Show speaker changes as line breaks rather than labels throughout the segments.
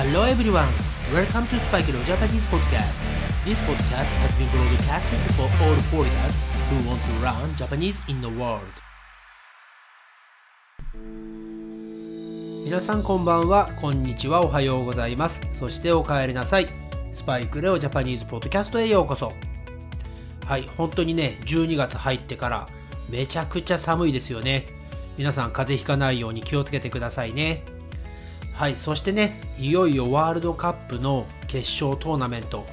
Hello everyone, welcome to Spike Leo Japanese podcast. This podcast has been broadcasted for all foreigners who want to learn Japanese in the world. 皆さんこんばんは、こんにちは、おはようございます。そしてお帰りなさい。スパイクレオジャパニーズポッドキャストへようこそ。はい、本当にね、12月入ってからめちゃくちゃ寒いですよね。皆さん風邪ひかないように気をつけてくださいね。はい、そしてね、いよいよワールドカップの決勝トーナメント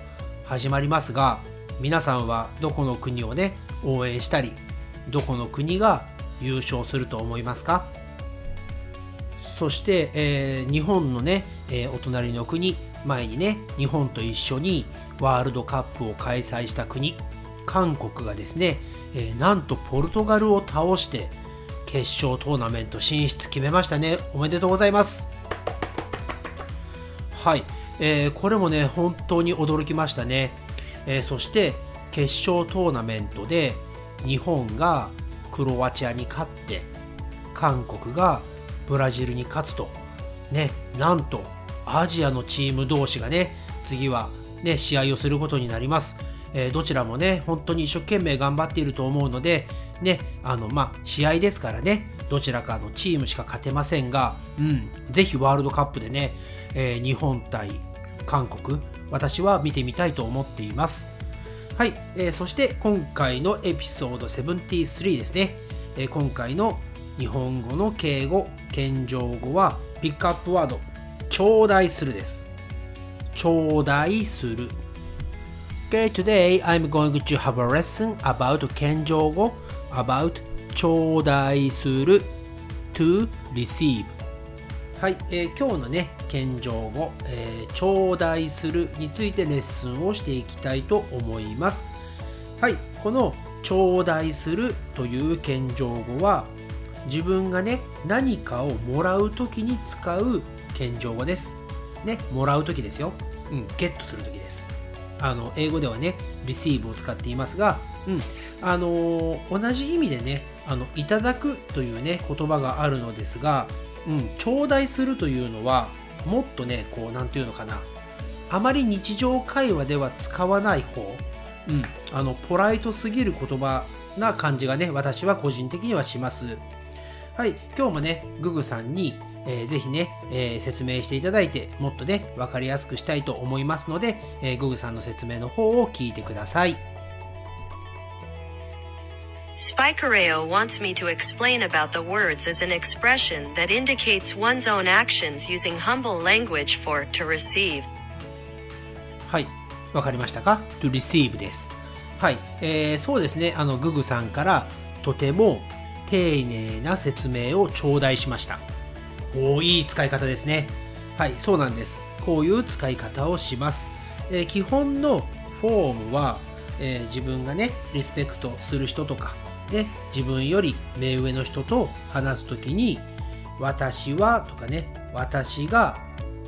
始まりますが、皆さんはどこの国をね、応援したり、どこの国が優勝すると思いますか？そして、えー、日本のね、えー、お隣の国、前にね、日本と一緒にワールドカップを開催した国、韓国がですね、えー、なんとポルトガルを倒して決勝トーナメント進出決めましたね。おめでとうございます。はい、えー、これもね、本当に驚きましたね。えー、そして決勝トーナメントで日本がクロアチアに勝って韓国がブラジルに勝つとねなんとアジアのチーム同士がね次はね試合をすることになります。えー、どちらもね本当に一生懸命頑張っていると思うのでねあのまあ試合ですからねどちらかのチームしか勝てませんが、うん、ぜひワールドカップでね、えー、日本対韓国私は見てみたいと思っています。はい、えー、そして今回のエピソード73ですね、えー、今回の日本語の敬語謙譲語はピックアップワード頂戴するです。頂戴する。Okay, today I'm going to have a lesson about 謙譲語 about 頂戴する to receive はい、えー、今日のね、謙譲語、えー、頂戴するについてレッスンをしていきたいと思います。はい、この頂戴するという謙譲語は自分がね、何かをもらうときに使う謙譲語です。ね、もらうときですよ。うん、ゲットするときです。あの、英語ではね、リシーブを使っていますが、うん、あのー、同じ意味でね、あの、いただくというね、言葉があるのですが、うん、頂戴するというのは、もっとね、こう、なんていうのかな、あまり日常会話では使わない方、うん、あの、ポライトすぎる言葉な感じがね、私は個人的にはします。はい、今日もね、ググさんに、えー、ぜひね、えー、説明していただいて、もっとね、わかりやすくしたいと思いますので、えー、ググさんの説明の方を聞いてください。
Spikereo wants me to explain about the words as an expression that indicates one's own actions using humble language for to receive.
はい、わかりましたか ?to receive です。はい、えー、そうですね、あの、ググさんからとても丁寧な説明を頂戴しました。おいい使い方ですね。はい、そうなんです。こういう使い方をします。えー、基本のフォームは、えー、自分がね、リスペクトする人とか、で自分より目上の人と話すときに私はとかね私が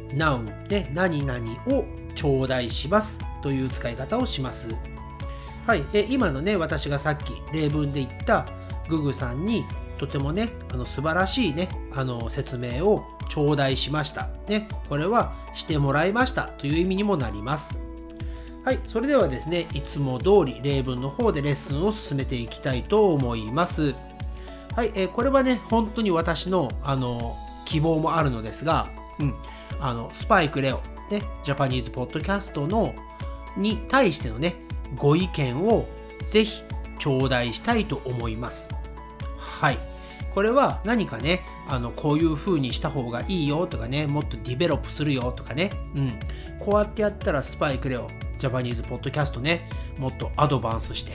noun ね何々を頂戴しますという使い方をしますはいえ今のね私がさっき例文で言ったググさんにとてもねあの素晴らしいねあの説明を頂戴しましたねこれはしてもらいましたという意味にもなりますはい、それではですね、いつも通り例文の方でレッスンを進めていきたいと思います。はい、えー、これはね、本当に私の、あの、希望もあるのですが、うん、あの、 Speak Real、ね、 Japanese Podcast の、に対してのね、ご意見をぜひ頂戴したいと思います。はい。これは何かね、あの、こういう風にした方がいいよとかね、もっと develop するよとかね、うん。こうやってやったら Speak Real Japanese Podcast ね、もっと advance して、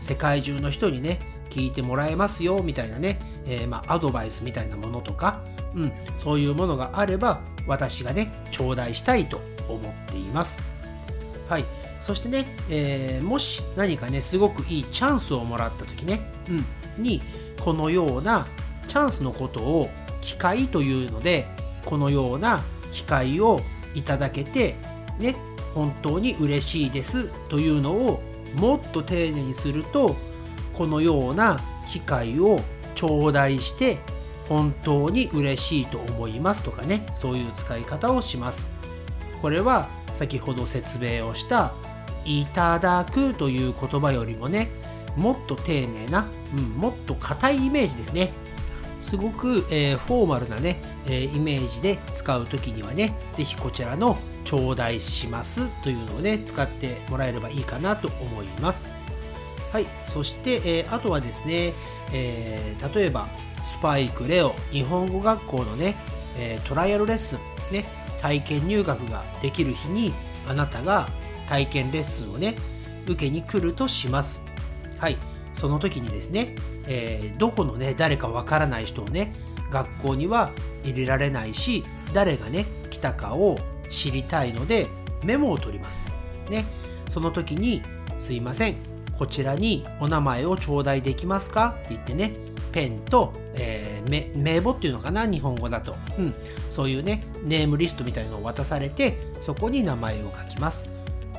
世界中の人にね、聞いてもらえますよ、みたいなね、えー、まあ、アドバイスみたいなものとか、うん、そういうものがあれば、私がね、頂戴したいと思っています。はい。そしてね、えー、もし何かね、すごくいいチャンスをもらった時ね、うん、に、このようなチャンスのことを機会というので、このような機会をいただけて、ね、本当に嬉しいですというのをもっと丁寧にするとこのような機会を頂戴して本当に嬉しいと思いますとかねそういう使い方をします。これは先ほど説明をしたいただくという言葉よりもねもっと丁寧な、うん、もっと硬いイメージですね。すごく、えー、フォーマルなね、えー、イメージで使う時にはね是非こちらの頂戴しますというのをね使ってもらえればいいかなと思います。はいそして、えー、あとはですね、え例えばスパイクレオ日本語学校のね、えトライアルレッスンね体験入学ができる日にあなたが体験レッスンをね受けに来るとします。はい。その時にですね、えー、どこのね誰かわからない人をね学校には入れられないし誰がね来たかを知りたいのでメモを取ります。ね。その時にすいませんこちらにお名前を頂戴できますか？って言ってねペンと、えー、名簿っていうのかな？日本語だと、うん、そういうねネームリストみたいのを渡されてそこに名前を書きます、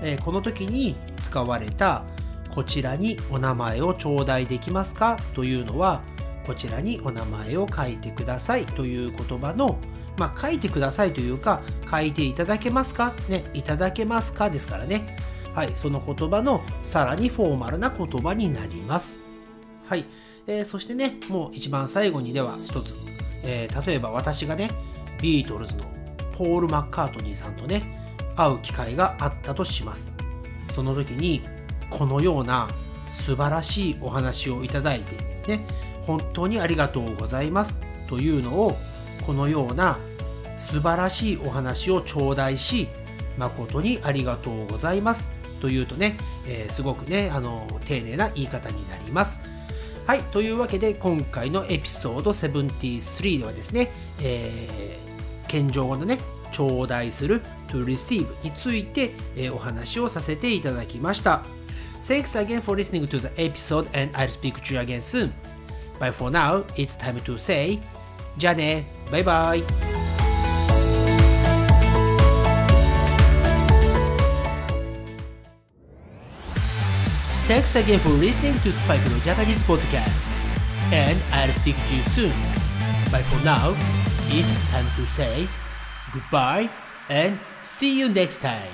えー、この時に使われたこちらにお名前を頂戴できますかというのはこちらにお名前を書いてくださいという言葉のまあ書いてくださいというか書いていただけますか？ねいただけますか？ですからね。はいその言葉のさらにフォーマルな言葉になります。はい、えー、そしてねもう一番最後にでは一つ、えー、例えば私がねビートルズのポール・マッカートニーさんとね会う機会があったとします。その時にこのような素晴らしいお話をいただいてね本当にありがとうございます。というのをこのような素晴らしいお話を頂戴し誠にありがとうございます。というとね、えー、すごくねあの丁寧な言い方になります。はいというわけで今回のエピソード73ではですね、えー、謙譲語のね頂戴する to receive について、お話をさせていただきました。Thanks again for listening to the episode and I'll speak to you again soon. But for now, it's time to say じゃあねバイバイ Thanks again for listening to Spike no Japanese podcast. And I'll speak to you soon. But for now, it's time to say goodbye and see you next time.